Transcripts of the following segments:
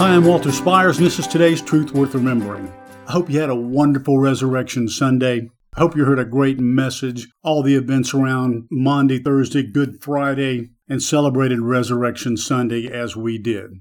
Hi, I'm Walter Spires, and this is today's Truth Worth Remembering. I hope you had a wonderful Resurrection Sunday. I hope you heard a great message, all the events around Maundy, Thursday, Good Friday, and celebrated Resurrection Sunday as we did.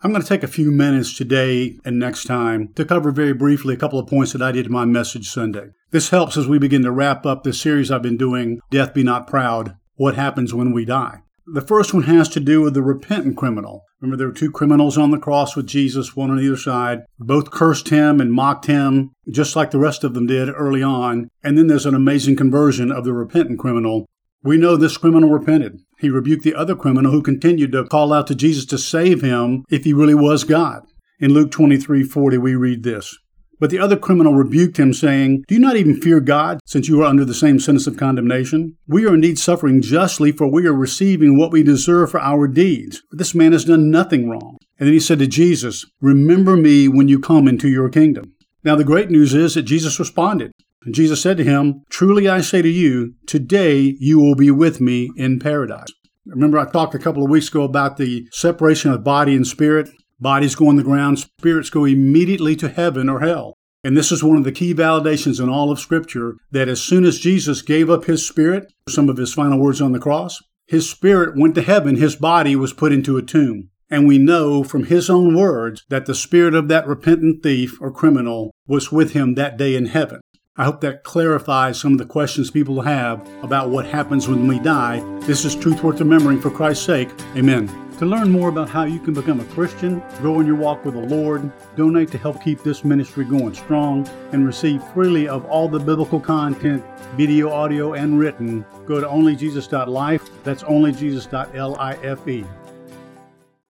I'm going to take a few minutes today and next time to cover very briefly a couple of points that I did in my message Sunday. This helps as we begin to wrap up the series I've been doing, Death Be Not Proud What Happens When We Die. The first one has to do with the repentant criminal. Remember, there were two criminals on the cross with Jesus, one on either side. Both cursed him and mocked him, just like the rest of them did early on. And then there's an amazing conversion of the repentant criminal. We know this criminal repented. He rebuked the other criminal who continued to call out to Jesus to save him if he really was God. In Luke 23 40, we read this. But the other criminal rebuked him, saying, Do you not even fear God, since you are under the same sentence of condemnation? We are indeed suffering justly, for we are receiving what we deserve for our deeds. But this man has done nothing wrong. And then he said to Jesus, Remember me when you come into your kingdom. Now, the great news is that Jesus responded. And Jesus said to him, Truly I say to you, today you will be with me in paradise. Remember, I talked a couple of weeks ago about the separation of body and spirit. Bodies go on the ground, spirits go immediately to heaven or hell. And this is one of the key validations in all of Scripture that as soon as Jesus gave up his spirit, some of his final words on the cross, his spirit went to heaven, his body was put into a tomb. And we know from his own words that the spirit of that repentant thief or criminal was with him that day in heaven. I hope that clarifies some of the questions people have about what happens when we die. This is truth worth remembering for Christ's sake. Amen. To learn more about how you can become a Christian, grow in your walk with the Lord, donate to help keep this ministry going strong, and receive freely of all the biblical content, video, audio, and written, go to onlyjesus.life. That's onlyjesus.life.